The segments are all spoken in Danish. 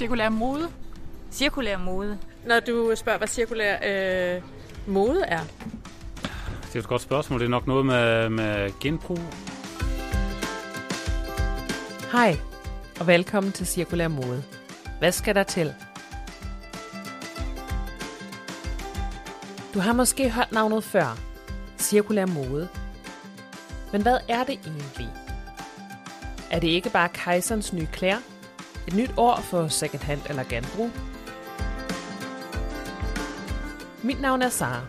cirkulær mode? Cirkulær mode. Når du spørger, hvad cirkulær øh, mode er? Det er et godt spørgsmål. Det er nok noget med, med genbrug. Hej, og velkommen til Cirkulær Mode. Hvad skal der til? Du har måske hørt navnet før. Cirkulær mode. Men hvad er det egentlig? Er det ikke bare kejserens nye klæder? Et nyt år for second hand eller genbrug? Mit navn er Sara.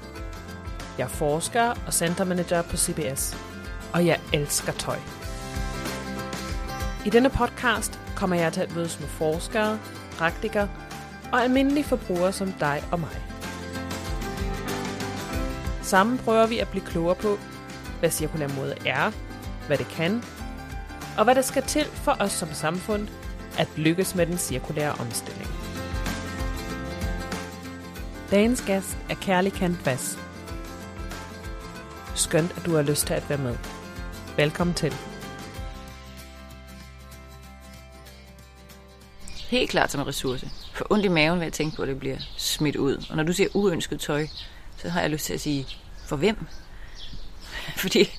Jeg er forsker og centermanager på CBS. Og jeg elsker tøj. I denne podcast kommer jeg til at mødes med forskere, praktikere og almindelige forbrugere som dig og mig. Sammen prøver vi at blive klogere på, hvad cirkulær mode er, hvad det kan, og hvad der skal til for os som samfund at lykkes med den cirkulære omstilling. Dagens gæst er Kærlig Kant Vass. Skønt, at du har lyst til at være med. Velkommen til. Helt klart som en ressource. For ondt i maven ved at tænke på, at det bliver smidt ud. Og når du siger uønsket tøj, så har jeg lyst til at sige, for hvem? Fordi,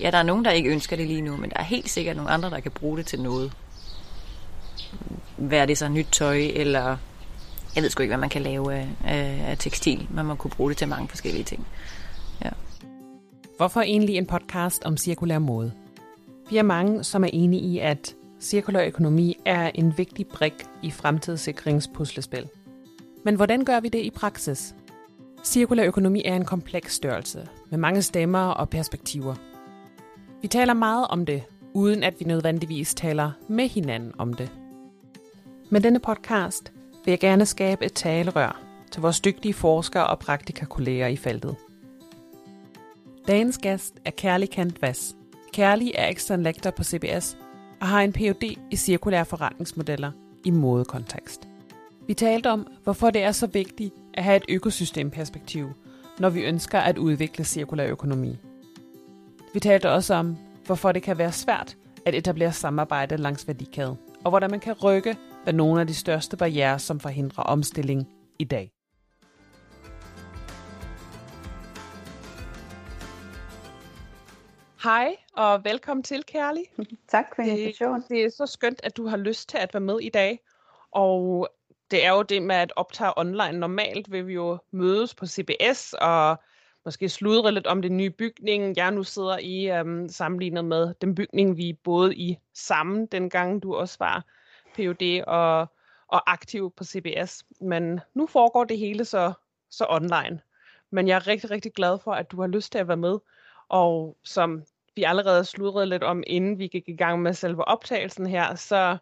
ja, der er nogen, der ikke ønsker det lige nu, men der er helt sikkert nogle andre, der kan bruge det til noget. Hvad er det så, nyt tøj, eller jeg ved sgu ikke, hvad man kan lave af, af, af tekstil, men man kunne bruge det til mange forskellige ting. Ja. Hvorfor egentlig en podcast om cirkulær mode? Vi er mange, som er enige i, at cirkulær økonomi er en vigtig brik i fremtidssikringspuslespil. Men hvordan gør vi det i praksis? Cirkulær økonomi er en kompleks størrelse med mange stemmer og perspektiver. Vi taler meget om det, uden at vi nødvendigvis taler med hinanden om det. Med denne podcast vil jeg gerne skabe et talerør til vores dygtige forskere og praktikakolleger i feltet. Dagens gæst er Kærlig Kant Vass. Kærlig er ekstern lektor på CBS og har en Ph.D. i cirkulære forretningsmodeller i modekontekst. Vi talte om, hvorfor det er så vigtigt at have et økosystemperspektiv, når vi ønsker at udvikle cirkulær økonomi. Vi talte også om, hvorfor det kan være svært at etablere samarbejde langs værdikæden, og hvordan man kan rykke ved nogle af de største barriere, som forhindrer omstilling i dag. Hej og velkommen til, Kærlig. Tak for invitationen. Det, det er så skønt, at du har lyst til at være med i dag. Og det er jo det med at optage online. Normalt vil vi jo mødes på CBS og måske sludre lidt om den nye bygning, jeg nu sidder i, um, sammenlignet med den bygning, vi boede i sammen, dengang du også var PUD og, og aktiv på CBS. Men nu foregår det hele så, så online. Men jeg er rigtig, rigtig glad for, at du har lyst til at være med. Og som vi allerede sludrede lidt om, inden vi gik i gang med selve optagelsen her, så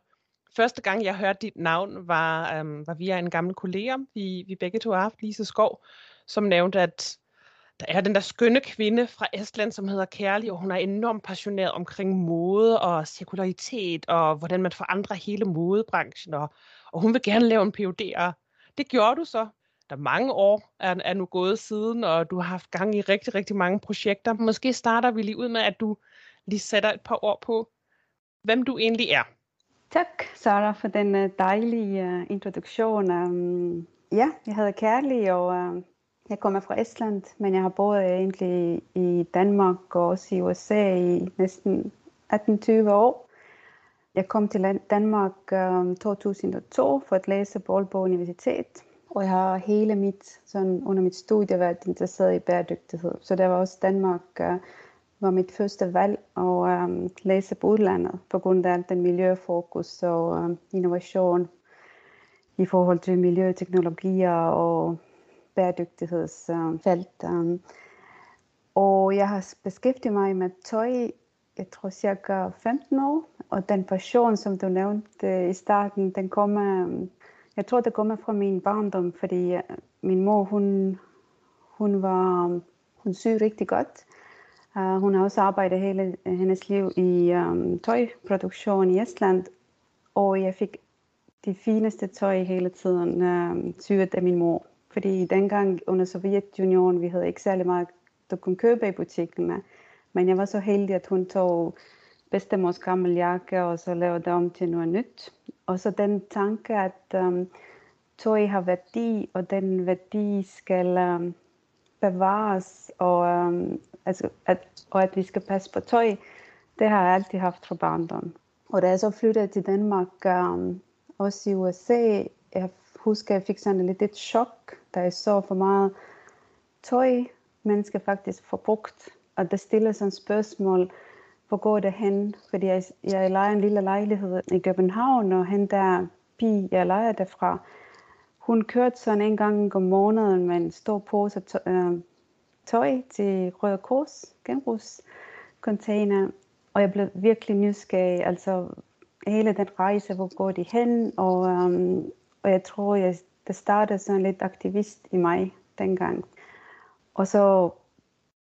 første gang, jeg hørte dit navn, var, øhm, var via en gammel kollega, vi, vi begge to har haft, Lise Skov, som nævnte, at der er den der skønne kvinde fra Estland, som hedder Kærlig, og hun er enormt passioneret omkring mode og cirkularitet, og hvordan man forandrer hele modebranchen, og, og hun vil gerne lave en PhD, det gjorde du så. Der mange år er, er nu gået siden, og du har haft gang i rigtig, rigtig mange projekter. Måske starter vi lige ud med, at du lige sætter et par ord på, hvem du egentlig er. Tak, Sara, for den øh, dejlige uh, introduktion. Um, ja, jeg hedder Kærlig, og uh, jeg kommer fra Estland, men jeg har boet øh, egentlig i Danmark og også i USA i næsten 18-20 år. Jeg kom til Danmark øh, um, 2002 for at læse på Aalborg Universitet, og jeg har hele mit, sådan under mit studie været interesseret i bæredygtighed. Så det var også Danmark uh, var mit første valg at um, læse på udlandet, på grund af den miljøfokus og um, innovation i forhold til miljøteknologier og bæredygtighedsfelt. Og jeg har beskæftiget mig med tøj, jeg tror cirka 15 år, og den passion, som du nævnte i starten, den kommer, jeg tror, det kommer fra min barndom, fordi øh, min mor, hun, hun var, hun syg rigtig godt. Uh, hun har også arbejdet hele øh, hendes liv i um, tøjproduktion i Estland, og jeg fik de fineste tøj hele tiden uh, syet af min mor. Fordi dengang under Sovjetunionen, vi havde ikke særlig meget, du kunne købe i butikkerne. Men jeg var så heldig, at hun tog bedstemors gammel jakke, og så lavede det om til noget nyt. Og så den tanke, at øhm, um, tøj har værdi, og den værdi skal um, bevares, og, um, altså, at, og at vi skal passe på tøj, det har jeg altid haft fra barndom. Og da jeg så flyttede til Danmark, um, også i USA, jeg husker, jeg fik sådan lidt et chok, da jeg så for meget tøj, mennesker faktisk får brugt. Og der stiller sådan et spørgsmål, hvor går det hen? Fordi jeg, jeg leger en lille lejlighed i København, og han der pige, jeg leger derfra, hun kørte sådan en gang om måneden med en stor pose øh, tøj, til Røde Kors, genbrugscontainer. Og jeg blev virkelig nysgerrig, altså hele den rejse, hvor går de hen, og, øhm, og jeg tror, jeg, det startede sådan lidt aktivist i mig dengang. Og så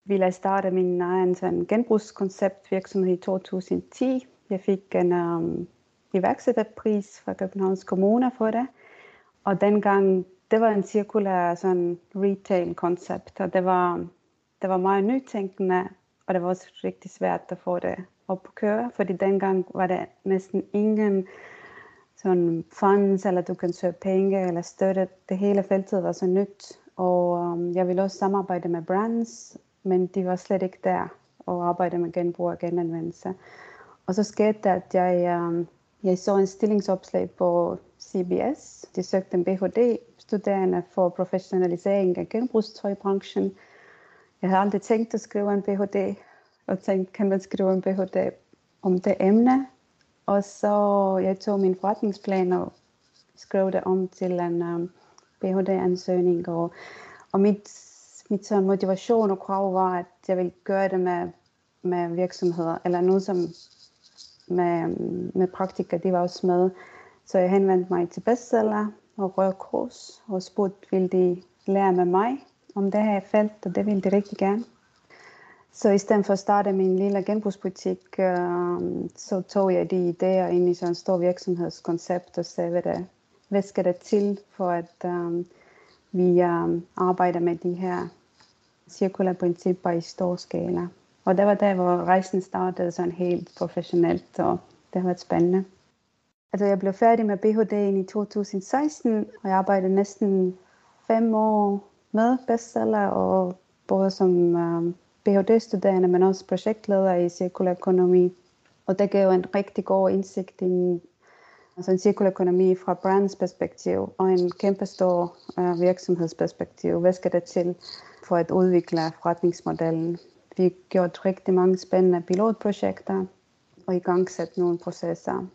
ville jeg starte min egen sådan, genbrugskoncept virksomhed i 2010. Jeg fik en um, iværksætterpris fra Københavns Kommune for det. Og dengang, det var en cirkulær sådan, retail-koncept, og det var, det var meget nytænkende, og det var også rigtig svært at få det op på køre, fordi dengang var det næsten ingen sådan funds, eller du kan søge penge eller støtte. Det hele feltet var så nyt, og um, jeg ville også samarbejde med brands, men de var slet ikke der og arbejde med genbrug og genanvendelse. Og så skete det, at jeg, um, jeg så en stillingsopslag på CBS. De søgte en BHD-studerende for professionalisering af genbrugstøjbranchen. Jeg havde aldrig tænkt at skrive en BHD, og tænkte, kan man skrive en BHD om det emne? Og så jeg tog min forretningsplan og skrev det om til en øhm, um, Ph.D.-ansøgning. Og, og mit, mit sådan motivation og krav var, at jeg ville gøre det med, med virksomheder, eller noget som med, med praktikker, de var også med. Så jeg henvendte mig til bestseller og Røde Kors og spurgte, vil de lære med mig om det her felt, og det ville de rigtig gerne. Så i stedet for at starte min lille genbrugsbutik, øh, så tog jeg de idéer ind i sådan en stor virksomhedskoncept og sagde, hvad, det, hvad skal der til for at øh, vi øh, arbejder med de her cirkulære principper i stor skala. Og det var der, hvor rejsen startede sådan helt professionelt, og det har været spændende. Altså, jeg blev færdig med BHD i 2016, og jeg arbejdede næsten fem år med bestseller, og både som øh, Ph.D.-studerende, men også projektleder i cirkulær økonomi. Og det gav en rigtig god indsigt i altså en cirkulær økonomi fra brands perspektiv og en kæmpe stor uh, øh, virksomhedsperspektiv. Hvad skal der til for at udvikle forretningsmodellen? Vi har gjort rigtig mange spændende pilotprojekter og i gang sat nogle processer.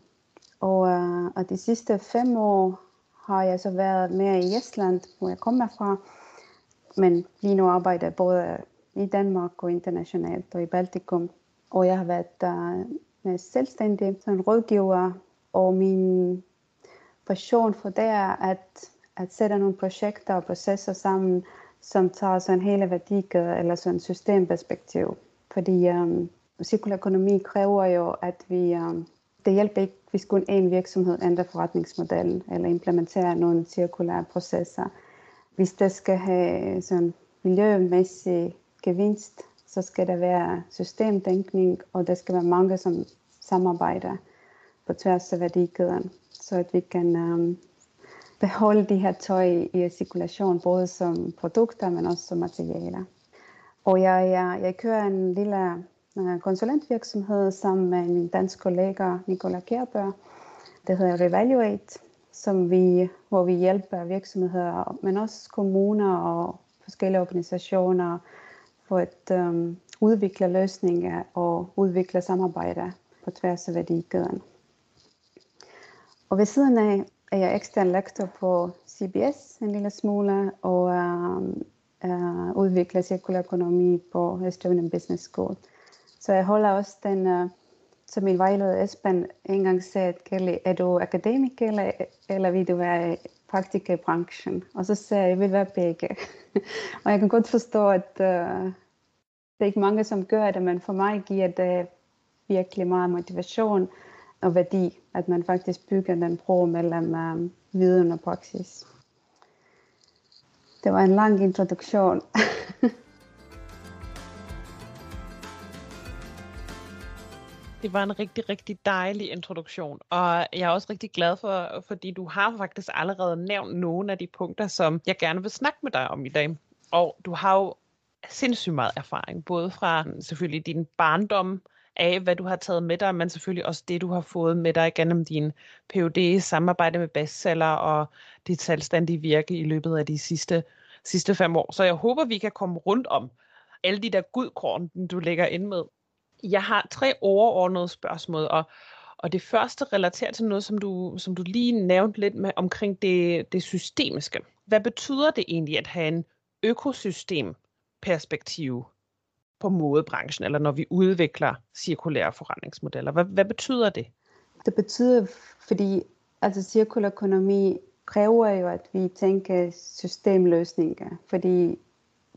Og, uh, og de sidste fem år har jeg så været mere i Estland, hvor jeg kommer fra. Men lige nu arbejder jeg både i Danmark og internationalt og i Baltikum. Og jeg har været uh, selvstændig som rådgiver, og min passion for det er at, at sætte nogle projekter og processer sammen, som tager sådan hele værdikæde eller sådan systemperspektiv. Fordi um, cirkulær økonomi kræver jo, at vi, um, det hjælper ikke, hvis kun én virksomhed ændrer forretningsmodellen eller implementerer nogle cirkulære processer. Hvis det skal have sådan miljømæssig gevinst, så skal der være systemtænkning, og der skal være mange, som samarbejder på tværs af værdikæden, så at vi kan um, beholde de her tøj i cirkulation, både som produkter, men også som materialer. Og jeg, jeg, jeg kører en lille eh, konsulentvirksomhed sammen med min dansk kollega Nicola Kjærbør. Det hedder Revaluate, som vi, hvor vi hjælper virksomheder, men også kommuner og forskellige organisationer for at um, udvikle løsninger og udvikle samarbejde på tværs af værdikæden. Og ved siden af er jeg ekstern lektor på CBS en lille smule, og um, uh, udvikler cirkulær økonomi på Estonian Business School. Så jeg holder også den, uh, som min vejleder Esben engang sagde, Kelly, er du akademiker, eller, eller vil du være praktiker i branchen? Og så sagde jeg, jeg vil være begge. og jeg kan godt forstå, at uh, det er ikke mange, som gør det, men for mig giver det virkelig meget motivation og værdi, at man faktisk bygger den bro mellem um, viden og praksis. Det var en lang introduktion. Det var en rigtig, rigtig dejlig introduktion, og jeg er også rigtig glad for, fordi du har faktisk allerede nævnt nogle af de punkter, som jeg gerne vil snakke med dig om i dag. Og du har jo sindssygt meget erfaring, både fra mm, selvfølgelig din barndom, af, hvad du har taget med dig, men selvfølgelig også det, du har fået med dig gennem din PhD, samarbejde med bestseller og dit selvstændige virke i løbet af de sidste, sidste fem år. Så jeg håber, vi kan komme rundt om alle de der gudkorn, du lægger ind med. Jeg har tre overordnede spørgsmål, og, og det første relaterer til noget, som du, som du lige nævnte lidt med omkring det, det systemiske. Hvad betyder det egentlig at have en økosystemperspektiv på modebranchen, eller når vi udvikler cirkulære forretningsmodeller? Hvad, hvad betyder det? Det betyder, fordi altså cirkulær økonomi kræver jo, at vi tænker systemløsninger, fordi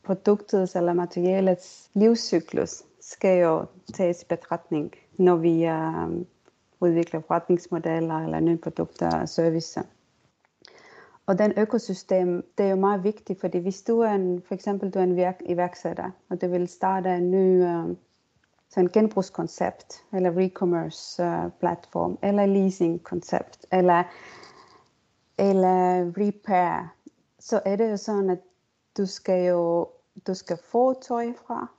produktets eller materialets livscyklus skal jo tages i betragtning, når vi uh, udvikler forretningsmodeller eller nye produkter og servicer. Og den økosystem, det er jo meget vigtigt, fordi hvis du er en, for eksempel du er en virk, iværksætter, og du vil starte en ny uh, sådan genbrugskoncept, eller recommerce uh, platform, eller leasing-koncept, eller, eller repair, så er det jo sådan, at du skal jo du skal få tøj fra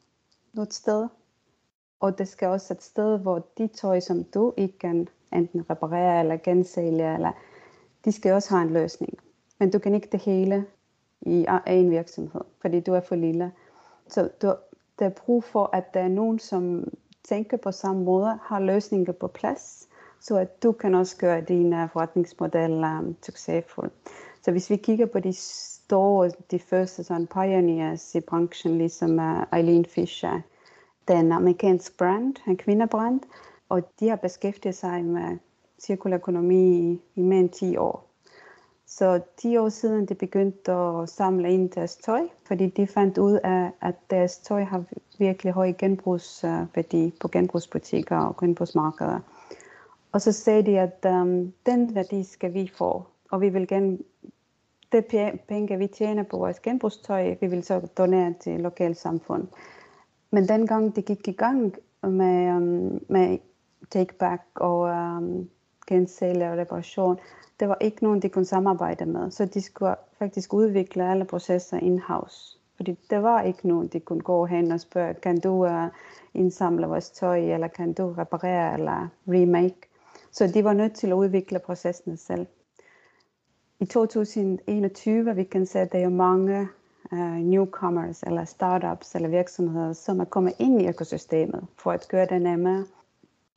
noget sted, og det skal også et sted, hvor de tøj, som du ikke kan enten reparere eller gensælge, eller, de skal også have en løsning. Men du kan ikke det hele i en virksomhed, fordi du er for lille. Så du, der er brug for, at der er nogen, som tænker på samme måde, har løsninger på plads, så at du kan også gøre dine forretningsmodeller um, succesfulde. Så hvis vi kigger på de står de første sådan pioneers i branchen, ligesom uh, Eileen Fisher, den amerikansk brand, en kvindebrand, og de har beskæftiget sig med cirkulær økonomi i, i mere end 10 år. Så 10 år siden, de begyndte at samle ind deres tøj, fordi de fandt ud af, at deres tøj har virkelig høj genbrugsværdi uh, på genbrugsbutikker og genbrugsmarkeder. Og så sagde de, at um, den værdi skal vi få, og vi vil gerne det penge, vi tjener på vores genbrugstøj, vi vil så donere til lokalsamfund. Men dengang det gik i gang med, um, med take-back og øhm, um, gensælge og reparation, der var ikke nogen, de kunne samarbejde med. Så de skulle faktisk udvikle alle processer in-house. Fordi der var ikke nogen, de kunne gå hen og spørge, kan du uh, indsamle vores tøj, eller kan du reparere eller remake? Så de var nødt til at udvikle processerne selv. I 2021 vi kan se, at der er mange uh, newcomers eller startups eller virksomheder, som er kommet ind i økosystemet for at gøre det nemmere.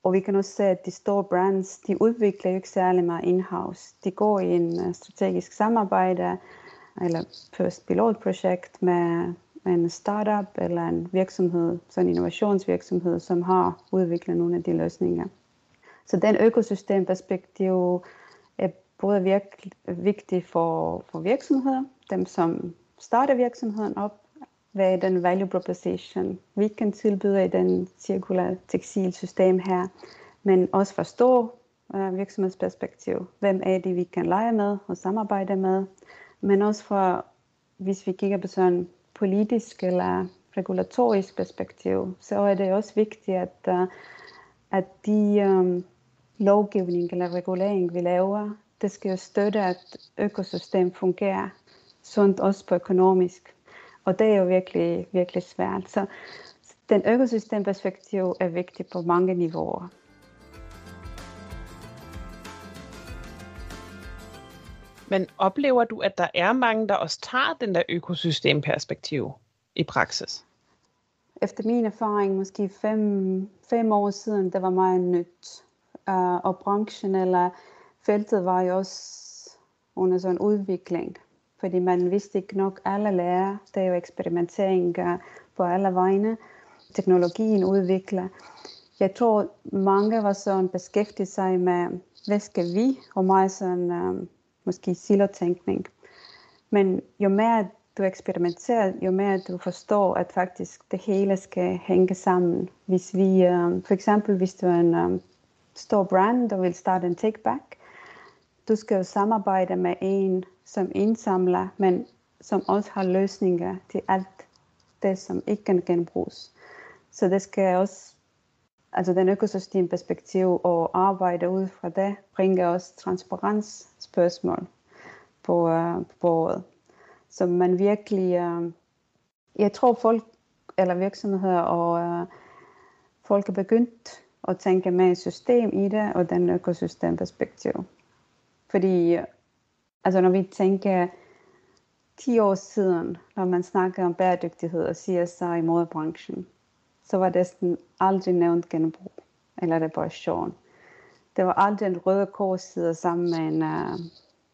Og vi kan også se, at de store brands, de udvikler jo ikke særlig meget in-house. De går i en øh, strategisk samarbejde eller først pilotprojekt med en startup eller en virksomhed, sådan en innovationsvirksomhed, som har udviklet nogle af de løsninger. Så den økosystemperspektiv både virkelig vigtigt for, for virksomheder, dem som starter virksomheden op, hvad er den value proposition, vi kan tilbyde i den cirkulære tekstilsystem her, men også forstå uh, virksomhedsperspektiv. Hvem er det, vi kan lege med og samarbejde med, men også for, hvis vi kigger på sådan politisk eller regulatorisk perspektiv, så er det også vigtigt, at, uh, at de um, lovgivning eller regulering, vi laver, det skal jo støtte, at økosystem fungerer sundt også på økonomisk. Og det er jo virkelig, virkelig svært. Så den økosystemperspektiv er vigtig på mange niveauer. Men oplever du, at der er mange, der også tager den der økosystemperspektiv i praksis? Efter min erfaring, måske fem, fem år siden, det var meget nyt. Uh, og branchen eller feltet var jo også under sådan udvikling, fordi man vidste ikke nok alle lærer. Der er jo eksperimentering på alle vegne. Teknologien udvikler. Jeg tror, mange var sådan beskæftiget sig med, hvad skal vi, og meget sådan, uh, måske silotænkning. Men jo mere du eksperimenterer, jo mere du forstår, at faktisk det hele skal hænge sammen. Hvis vi, uh, for eksempel, hvis du er en um, stor brand, og vil starte en take-back, du skal jo samarbejde med en, som indsamler, men som også har løsninger til alt det, som ikke kan genbruges. Så det skal også altså den økosystemperspektiv og arbejde ud fra det, bringer også transparensspørgsmål på, uh, på bordet. Så man virkelig, uh, jeg tror folk, eller virksomheder og uh, folk er begyndt at tænke med system i det, og den økosystemperspektiv. Fordi altså når vi tænker 10 år siden, når man snakker om bæredygtighed og CSR i modebranchen, så var det sådan aldrig nævnt genbrug eller reparation. Det var aldrig en røde kors sidder sammen med en, uh,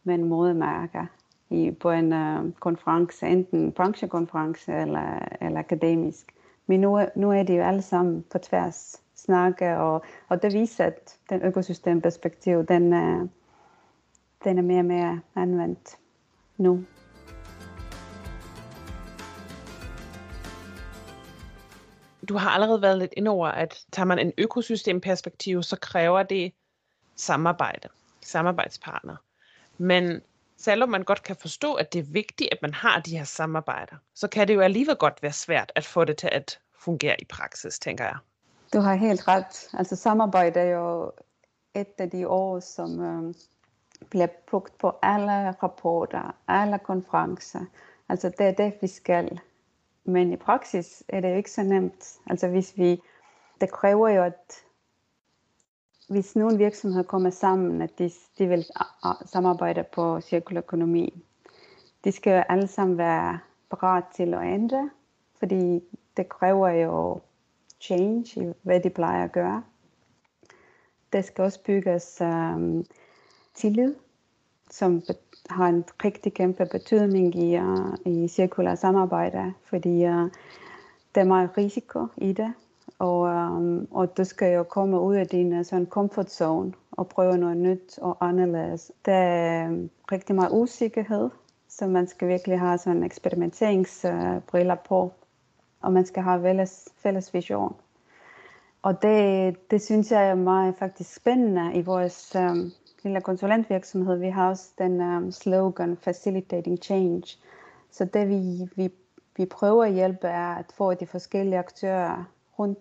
med en modemærke i, på en uh, konference, enten branchekonference eller, eller akademisk. Men nu, nu er det jo alle sammen på tværs snakke, og, og det viser, at den økosystemperspektiv, den, uh, den er mere og mere anvendt nu. Du har allerede været lidt ind over, at tager man en økosystemperspektiv, så kræver det samarbejde, samarbejdspartner. Men selvom man godt kan forstå, at det er vigtigt, at man har de her samarbejder, så kan det jo alligevel godt være svært at få det til at fungere i praksis, tænker jeg. Du har helt ret. Altså samarbejde er jo et af de ord, som øh, bliver brugt på alle rapporter, alle konferencer. Altså det er det, vi skal. Men i praksis er det jo ikke så nemt. Altså hvis vi, det kræver jo, at hvis nogle virksomheder kommer sammen, at de, de vil samarbejde på cirkulær økonomi, de skal jo alle sammen være parat til at ændre, fordi det kræver jo change i, hvad de plejer at gøre. Det skal også bygges um, tillid, som har en rigtig kæmpe betydning i, uh, i cirkulær samarbejde, fordi uh, der er meget risiko i det, og, um, og du skal jo komme ud af din sådan comfort zone og prøve noget nyt og anderledes. Der er um, rigtig meget usikkerhed, så man skal virkelig have sådan eksperimenteringsbriller uh, på, og man skal have fælles, fælles vision. Og det, det synes jeg er meget faktisk spændende i vores um, lille konsulentvirksomhed. Vi har også den um, slogan Facilitating Change. Så det vi, vi, vi prøver at hjælpe er at få de forskellige aktører rundt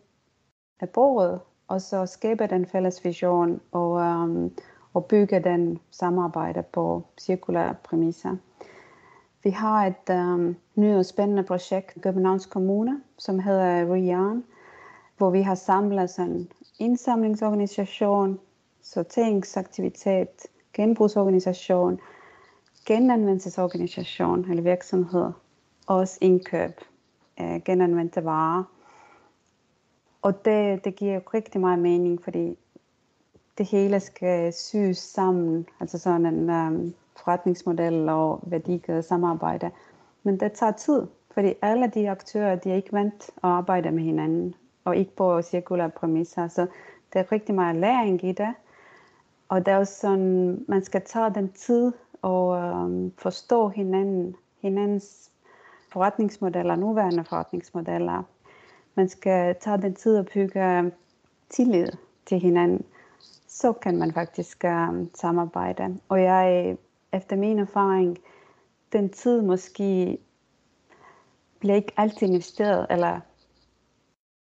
af bordet, og så skabe den fælles vision og, um, og bygge den samarbejde på cirkulære præmisser. Vi har et um, nyt og spændende projekt i Københavns Kommune, som hedder REARN, hvor vi har samlet sådan en indsamlingsorganisation, sorteringsaktivitet, genbrugsorganisation, genanvendelsesorganisation eller virksomhed, og også indkøb af genanvendte varer. Og det, det giver jo rigtig meget mening, fordi det hele skal syes sammen, altså sådan en um, forretningsmodel og værdikæde samarbejde. Men det tager tid, fordi alle de aktører, de er ikke vant at arbejde med hinanden, og ikke på cirkulære præmisser. Så der er rigtig meget læring i det. Og det er også sådan, man skal tage den tid og øh, forstå hinanden, hinandens forretningsmodeller, nuværende forretningsmodeller. Man skal tage den tid og bygge øhm, tillid til hinanden. Så kan man faktisk øh, samarbejde. Og jeg, efter min erfaring, den tid måske bliver ikke altid investeret, eller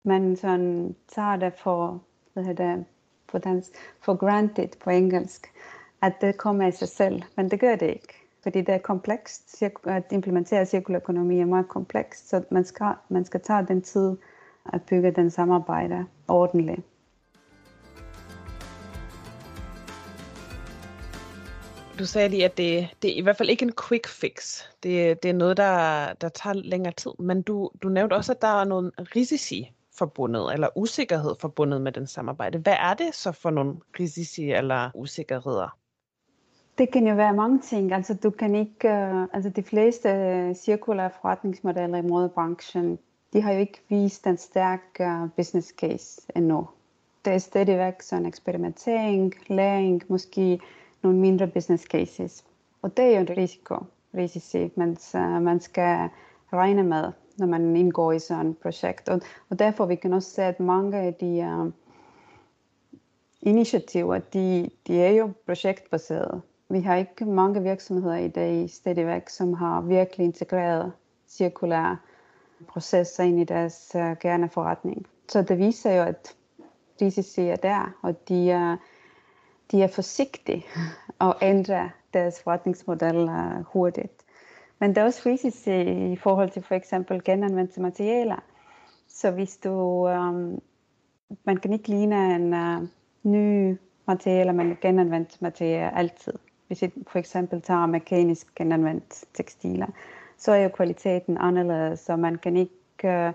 man sådan tager det for, hvad hedder det, på dansk, for granted på engelsk, at det kommer af sig selv, men det gør det ikke. Fordi det er komplekst. At implementere cirkulær økonomi er meget komplekst, så man skal, man skal tage den tid at bygge den samarbejde ordentligt. Du sagde lige, at det, det er i hvert fald ikke en quick fix. Det, det er noget, der, der tager længere tid. Men du, du nævnte også, at der er nogle risici forbundet, eller usikkerhed forbundet med den samarbejde. Hvad er det så for nogle risici eller usikkerheder? Det kan jo være mange ting. Altså, du kan ikke, uh, altså de fleste øh, cirkulære forretningsmodeller i modebranchen, de har jo ikke vist en stærk uh, øh, business case endnu. Det er stadigvæk sådan eksperimentering, læring, måske nogle mindre business cases. Og det er jo en risiko, risici, man, uh, man skal regne med når man indgår i sådan et projekt. Og, og derfor vi kan også se, at mange af de uh, initiativer, de, de er jo projektbaserede. Vi har ikke mange virksomheder i dag stadigvæk, som har virkelig integreret cirkulære processer ind i deres øh, uh, gerne forretning. Så det viser jo, at risici er der, og de er, de er forsigtige og ændrer deres forretningsmodel øh, hurtigt. Men der er også risici i forhold til for eksempel genanvendte materialer. Så hvis du, um, man kan ikke ligne en uh, ny materialer, men genanvendt materialer altid. Hvis jeg for eksempel tager mekanisk genanvendt tekstiler, så er jo kvaliteten anderledes, så man kan ikke uh,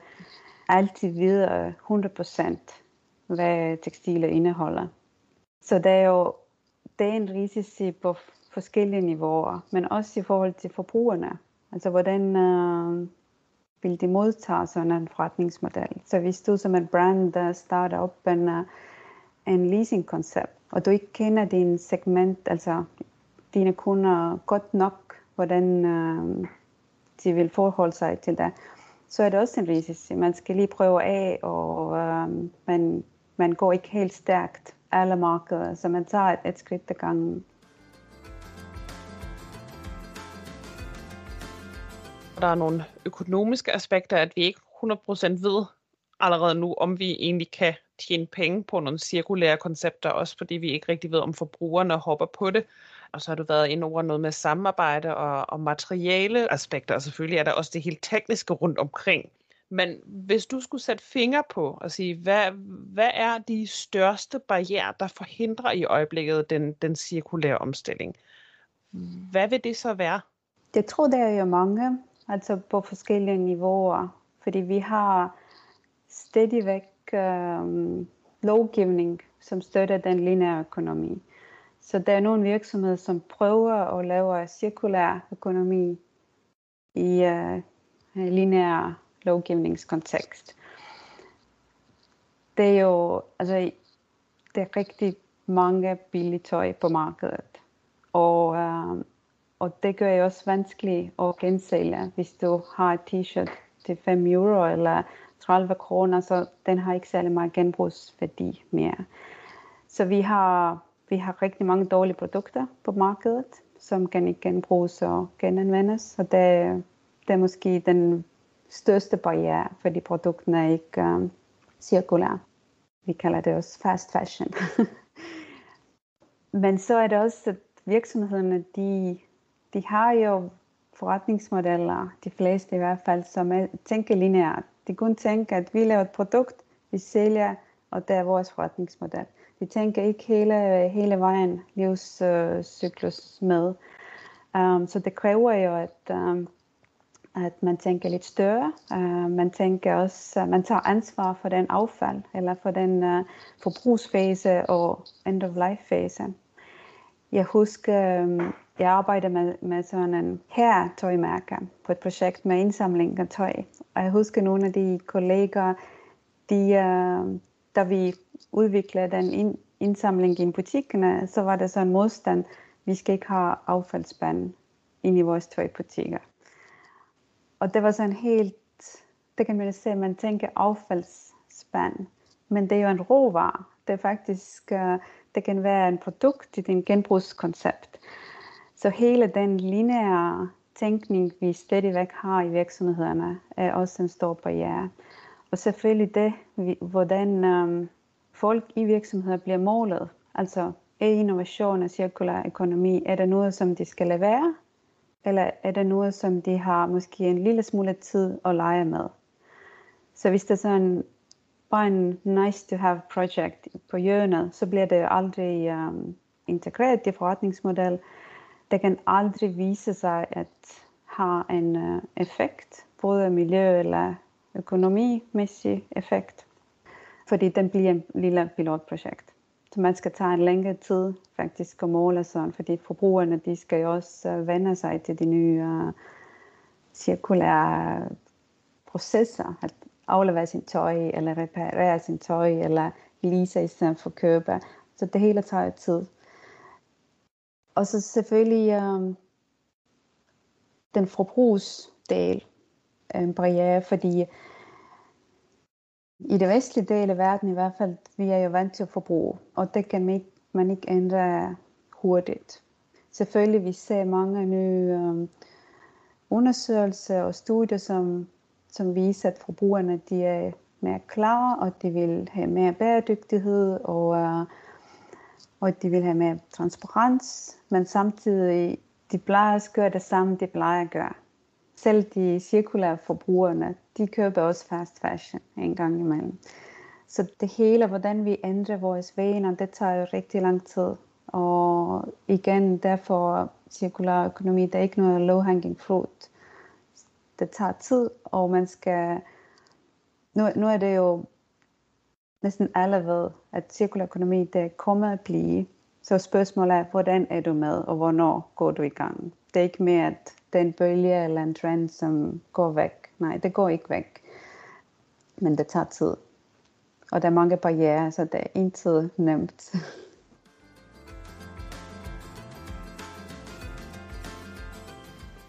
altid vide øh, 100% hvad tekstiler indeholder. Så det er jo det er en risici på forskellige niveauer, men også i forhold til forbrugerne. Altså hvordan øh, vil de modtage sådan en forretningsmodel? Så hvis du som en brand øh, starter op en, uh, en leasingkoncept, og du ikke kender din segment, altså dine kunder godt nok, hvordan øh, de vil forholde sig til det, så er det også en risici. Man skal lige prøve af, og øh, man, man går ikke helt stærkt alle markeder, så man tager et, et skridt ad gangen. Der er nogle økonomiske aspekter, at vi ikke 100% ved allerede nu, om vi egentlig kan tjene penge på nogle cirkulære koncepter, også fordi vi ikke rigtig ved, om forbrugerne hopper på det. Og så har du været ind over noget med samarbejde og, og materiale aspekter, og selvfølgelig er der også det helt tekniske rundt omkring. Men hvis du skulle sætte fingre på og sige, hvad, hvad er de største barriere, der forhindrer i øjeblikket den, den cirkulære omstilling? Hvad vil det så være? Jeg tror, der er jo mange, altså på forskellige niveauer, fordi vi har stadigvæk øh, lovgivning, som støtter den lineære økonomi. Så der er nogle virksomheder, som prøver at lave cirkulær økonomi i øh, øh, lineær lovgivningskontekst. Det er jo, altså, det er rigtig mange billige tøj på markedet. Og, øh, og det gør det også vanskeligt at gensælge, hvis du har et t-shirt til 5 euro eller 30 kroner, så den har ikke særlig meget genbrugsværdi mere. Så vi har, vi har rigtig mange dårlige produkter på markedet, som kan ikke genbruges og genanvendes. Og det, det er måske den største barriere, fordi produkterne er ikke øh, um, cirkulære. Vi kalder det også fast fashion. Men så er det også, at virksomhederne, de, de har jo forretningsmodeller, de fleste i hvert fald, som er, tænker lineært. De kun tænker, at vi laver et produkt, vi sælger, og det er vores forretningsmodel. De tænker ikke hele, hele vejen livscyklus øh, med. Um, så det kræver jo, at um, at man tænker lidt større. Uh, man tænker også, at man tager ansvar for den affald, eller for den uh, forbrugsfase og end-of-life-fase. Jeg husker, um, jeg arbejder med, med sådan en her tøjmærke på et projekt med indsamling af tøj. Og jeg husker nogle af de kolleger, de, uh, da vi udviklede den ind, indsamling i butikkerne, øh, så var der sådan en modstand, vi skal ikke have affaldsspand ind i vores tøjbutikker. Og det var sådan helt, det kan man se, man tænker affaldsspand, men det er jo en råvare. Det er faktisk, uh, det kan være en produkt i din genbrugskoncept. Så hele den lineære tænkning, vi stadigvæk har i virksomhederne, er også en stor barriere. Og selvfølgelig det, hvordan um, folk i virksomheder bliver målet. Altså, er innovation og cirkulær økonomi, er det noget, som de skal lade være, eller er det noget, som de har måske en lille smule tid at lege med? Så hvis det er sådan bare en nice to have project på hjørnet, så bliver det aldrig um, integreret i forretningsmodel. Det kan aldrig vise sig at have en uh, effekt, både miljø- eller økonomimæssig effekt, fordi den bliver en lille pilotprojekt. Så man skal tage en længere tid faktisk at måle sådan, fordi forbrugerne de skal jo også øh, uh, vende sig til de nye uh, cirkulære processer, at aflevere sin tøj, eller reparere sin tøj, eller lease i stedet for købe. Så det hele tager tid. Og så selvfølgelig øh, den forbrugsdel er en barriere, fordi øh, i det vestlige del af verden i hvert fald, vi er jo vant til at forbruge, og det kan man ikke, man ikke ændre hurtigt. Selvfølgelig vi ser mange nye øh, undersøgelser og studier, som, som viser, at forbrugerne de er mere klar, og de vil have mere bæredygtighed, og, øh, og de vil have mere transparens, men samtidig, de plejer at gøre det samme, de plejer at gøre. Selv de cirkulære forbrugerne, de køber også fast fashion en gang imellem. Så det hele, hvordan vi ændrer vores vaner, det tager jo rigtig lang tid. Og igen, derfor cirkulær økonomi, der er ikke noget low-hanging fruit. Det tager tid, og man skal... Nu, nu er det jo næsten alle ved, at cirkulær økonomi, det kommer at blive. Så spørgsmålet er, hvordan er du med, og hvornår går du i gang? Det er ikke mere, at det er en bølge eller en trend, som går væk. Nej, det går ikke væk. Men det tager tid. Og der er mange barriere, så det er intet nemt.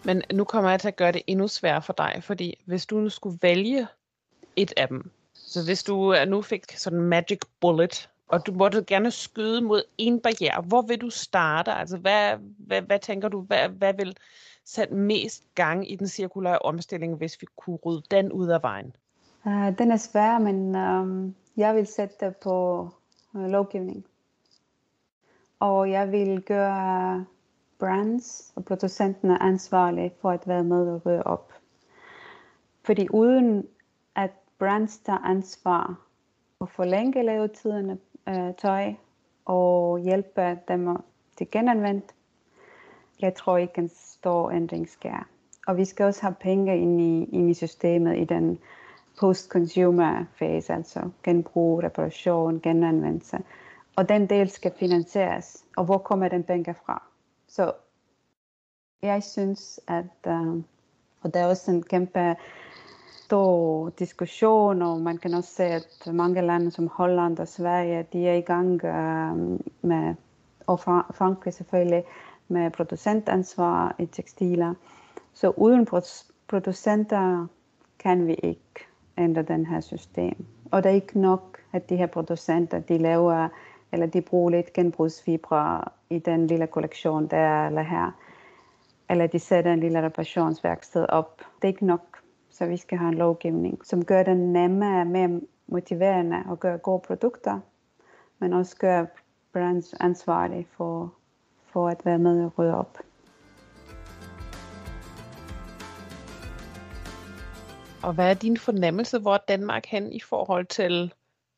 Men nu kommer jeg til at gøre det endnu sværere for dig, fordi hvis du nu skulle vælge et af dem, så hvis du øh, nu fik sådan en magic bullet, og du måtte gerne skyde mod en barriere, hvor vil du starte? Altså, hvad, hvad, hvad tænker du, hvad, hvad vil sætte mest gang i den cirkulære omstilling, hvis vi kunne rydde den ud af vejen? Uh, den er svær, men um, jeg vil sætte det på uh, lovgivning. Og jeg vil gøre brands og producenterne ansvarlige for at være med og rydde op. Fordi uden brands tager ansvar og forlænge levetiderne øh, tøj og hjælpe dem til genanvendt, jeg tror ikke en stor ændring sker. Og vi skal også have penge ind i, ind i systemet i den post-consumer fase, altså genbrug, reparation, genanvendelse. Og den del skal finansieres. Og hvor kommer den penge fra? Så jeg synes, at uh, og der er også en kæmpe stor diskussion, og man kan også se, at mange lande som Holland og Sverige, de er i gang øh, med, og Frankrig selvfølgelig, med producentansvar i tekstiler. Så uden producenter kan vi ikke ændre den her system. Og det er ikke nok, at de her producenter, de laver, eller de bruger lidt genbrugsfibre i den lille kollektion der eller her. Eller de sætter en lille reparationsværksted op. Det er ikke nok, så vi skal have en lovgivning, som gør det nemmere, mere motiverende at gøre gode produkter, men også gør brands ansvarlige for, for at være med og rydde op. Og hvad er din fornemmelse, hvor Danmark hen i forhold til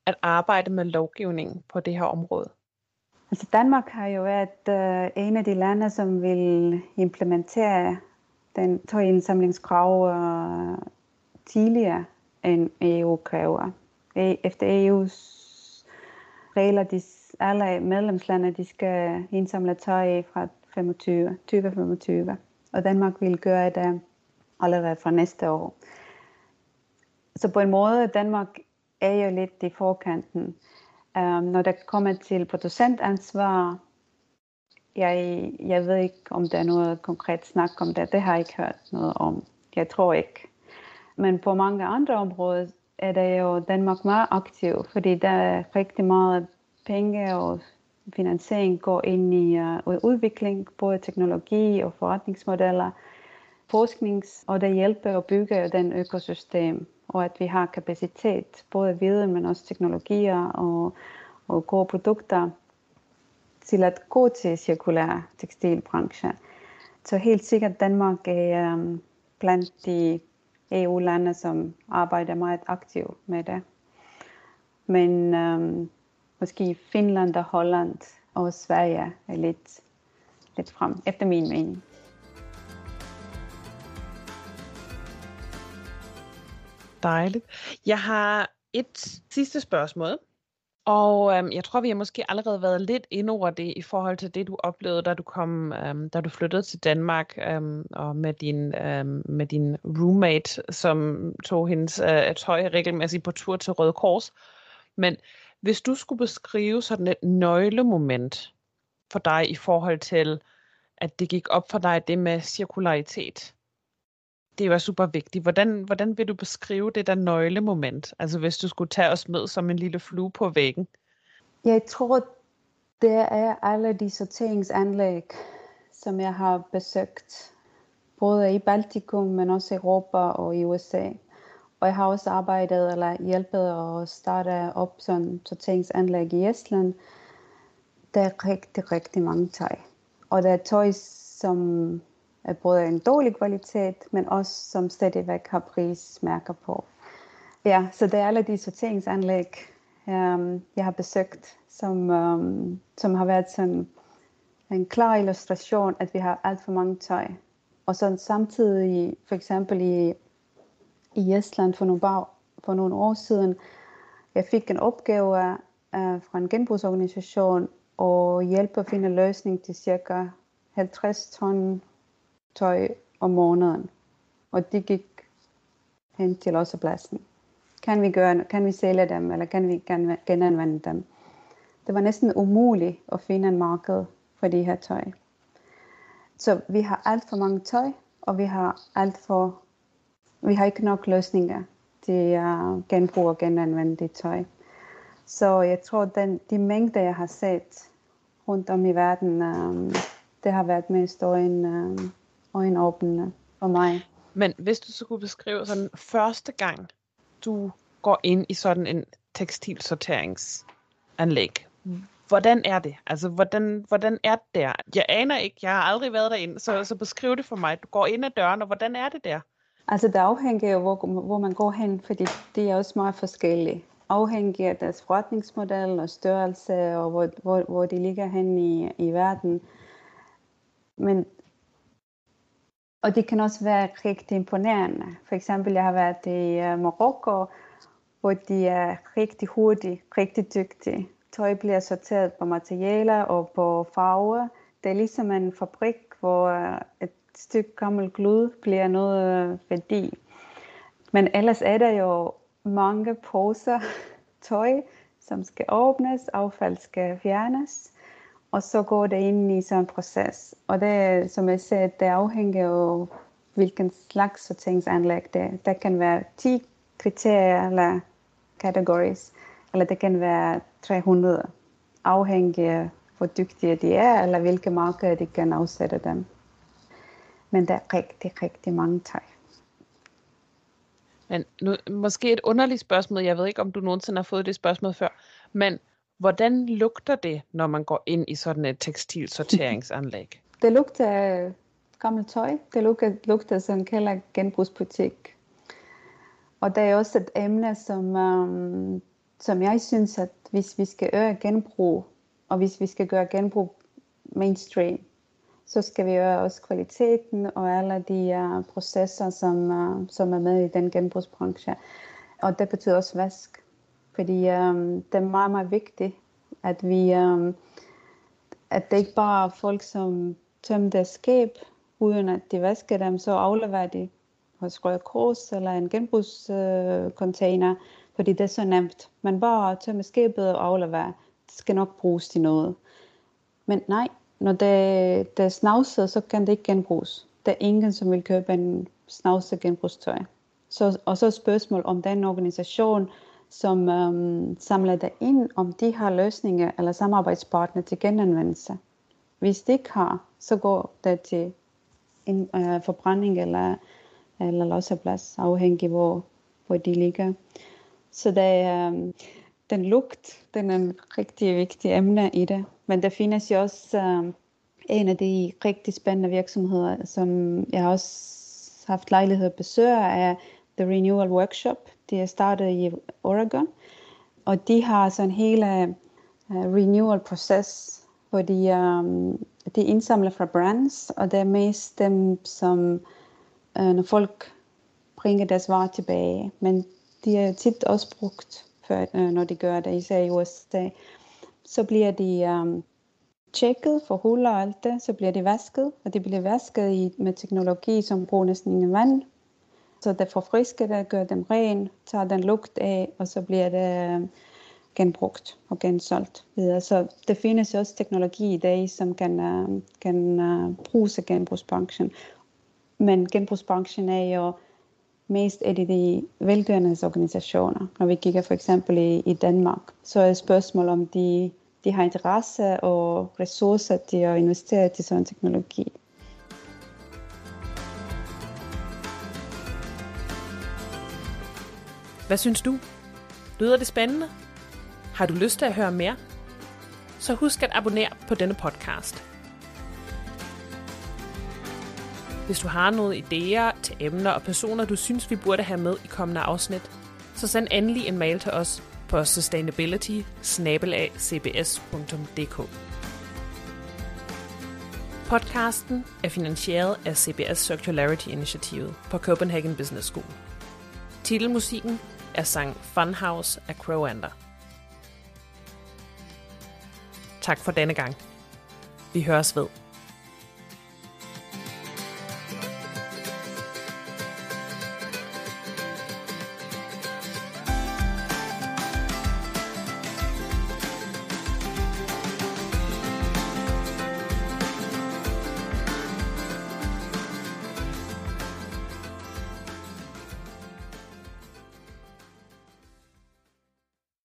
at arbejde med lovgivning på det her område? Altså Danmark har jo været uh, en af de lande, som vil implementere den tøjindsamlingskrav uh, øh, tidligere end EU kræver. E, efter EU's regler, de, alle medlemslande, de skal indsamle tøj fra 25, 2025. Og Danmark vil gøre det allerede fra næste år. Så på en måde, Danmark er jo lidt i forkanten. Um, når det kommer til producentansvar, jeg, jeg ved ikke, om der er noget konkret snak om det. Det har jeg ikke hørt noget om. Jeg tror ikke. Men på mange andre områder er der jo Danmark meget aktiv, fordi der er rigtig meget penge og finansiering går ind i uh, udvikling, både teknologi og forretningsmodeller, forsknings, og det hjælper at bygge den økosystem og at vi har kapacitet, både viden, men også teknologier og, og gode produkter til at gå til cirkulær tekstilbranche. Så helt sikkert Danmark er um, blandt de EU-lande, som arbejder meget aktivt med det. Men um, måske Finland og Holland og Sverige er lidt, lidt frem, efter min mening. Dejligt. Jeg har et sidste spørgsmål. Og øhm, jeg tror, vi har måske allerede været lidt ind over det i forhold til det, du oplevede, da du kom, øhm, da du flyttede til Danmark øhm, og med din, øhm, med din roommate, som tog hendes øh, tøj regelmæssigt på tur til Røde Kors. Men hvis du skulle beskrive sådan et nøglemoment for dig i forhold til, at det gik op for dig det med cirkularitet, det var super vigtigt. Hvordan, hvordan vil du beskrive det der nøglemoment? Altså hvis du skulle tage os med som en lille flue på væggen. Jeg tror, det er alle de sorteringsanlæg, som jeg har besøgt. Både i Baltikum, men også i Europa og i USA. Og jeg har også arbejdet eller hjulpet at starte op sådan sorteringsanlæg i Estland. Der er rigtig, rigtig mange tøj. Og der er tøj, som af både en dårlig kvalitet, men også som stadigvæk har prismærker på. Ja, så det er alle de sorteringsanlæg, um, jeg har besøgt, som, um, som har været sådan en klar illustration, at vi har alt for mange tøj. Og så samtidig, for eksempel i, i Estland for nogle, bag, for nogle år siden, jeg fik en opgave uh, fra en genbrugsorganisation og hjælpe at finde en løsning til cirka 50 ton tøj om måneden. Og de gik hen til også pladsen. Kan vi, gøre, kan vi sælge dem, eller kan vi genanvende dem? Det var næsten umuligt at finde en marked for de her tøj. Så vi har alt for mange tøj, og vi har alt for, vi har ikke nok løsninger til at genbruge og genanvende tøj. Så jeg tror, den, de mængder, jeg har set rundt om i verden, um, det har været mest øjen, um, øjenåbnende for mig. Men hvis du så kunne beskrive sådan første gang, du går ind i sådan en tekstilsorteringsanlæg, hvordan er det? Altså, hvordan, hvordan er det der? Jeg aner ikke, jeg har aldrig været derinde, så, så beskriv det for mig. Du går ind ad døren, og hvordan er det der? Altså, det afhænger jo, hvor, hvor man går hen, fordi det er også meget forskellige. Afhængig af deres forretningsmodel og størrelse, og hvor, hvor, hvor de ligger hen i, i verden. Men og det kan også være rigtig imponerende. For eksempel, jeg har været i øh, Marokko, hvor de er rigtig hurtige, rigtig dygtige. Tøj bliver sorteret på materialer og på farver. Det er ligesom en fabrik, hvor øh, et stykke gammel glud bliver noget øh, værdi. Men ellers er der jo mange poser tøj, som skal åbnes, affald skal fjernes og så går det ind i sådan en proces. Og det, som jeg sagde, det afhænger af, hvilken slags sorteringsanlæg det er. Der kan være 10 kriterier eller categories, eller det kan være 300, afhængig af, hvor dygtige de er, eller hvilke markeder de kan afsætte dem. Men der er rigtig, rigtig mange tegn. Men nu, måske et underligt spørgsmål, jeg ved ikke, om du nogensinde har fået det spørgsmål før, men Hvordan lugter det, når man går ind i sådan et tekstilsorteringsanlæg? Det lugter af gammelt tøj. Det lugter, lugter som kalder genbrugsbutik. Og det er også et emne, som, um, som jeg synes, at hvis vi skal øge genbrug, og hvis vi skal gøre genbrug mainstream, så skal vi øge også kvaliteten og alle de uh, processer, som, uh, som er med i den genbrugsbranche. Og det betyder også vask. Fordi øh, det er meget, meget vigtigt, at vi, øh, at det ikke bare er folk, som tømmer deres skab, uden at de vasker dem, så afleverer de hos Røde Kors eller en genbrugscontainer, øh, fordi det er så nemt. Man bare tømmer skabet og afleverer. Det skal nok bruges til noget. Men nej, når det, det er snavset, så kan det ikke genbruges. Der er ingen, som vil købe en snavset genbrugstøj. Så, og så er spørgsmål om den organisation, som øhm, samler dig ind, om de har løsninger eller samarbejdspartner til genanvendelse. Hvis de ikke har, så går det til en øh, forbrænding eller, eller losseplads, afhængig hvor, hvor de ligger. Så det øh, den lugt, den er en rigtig vigtig emne i det. Men der findes jo også øh, en af de rigtig spændende virksomheder, som jeg har også haft lejlighed at besøge, er The Renewal Workshop. De er startet i Oregon, og de har sådan en hele øh, uh, renewal-proces, hvor de, um, de indsamler fra brands, og det er mest dem, som uh, når folk bringer deres varer tilbage. Men de er tit også brugt, for, uh, når de gør det, især i USA. Så bliver de um, tjekket for huller og alt det, så bliver de vasket, og de bliver vasket i, med teknologi, som bruger næsten ingen vand, så det forfrisker det, gør dem ren, tager den lugt af, og så bliver det øh, genbrugt og gensolgt videre. Så det findes også teknologi i dag, som kan, øh, kan øh, bruges af genbrugsbranchen. Men genbrugsbranchen er jo mest af de velgørenhedsorganisationer. Når vi kigger for eksempel i, i Danmark, så er det spørgsmål om de, de har interesse og ressourcer til at investere i sådan teknologi. Hvad synes du? Lyder det spændende? Har du lyst til at høre mere? Så husk at abonnere på denne podcast. Hvis du har nogle idéer til emner og personer, du synes, vi burde have med i kommende afsnit, så send endelig en mail til os på sustainability Podcasten er finansieret af CBS Circularity Initiativet på Copenhagen Business School. Titelmusikken er sang Funhouse af Crowander. Tak for denne gang. Vi høres ved.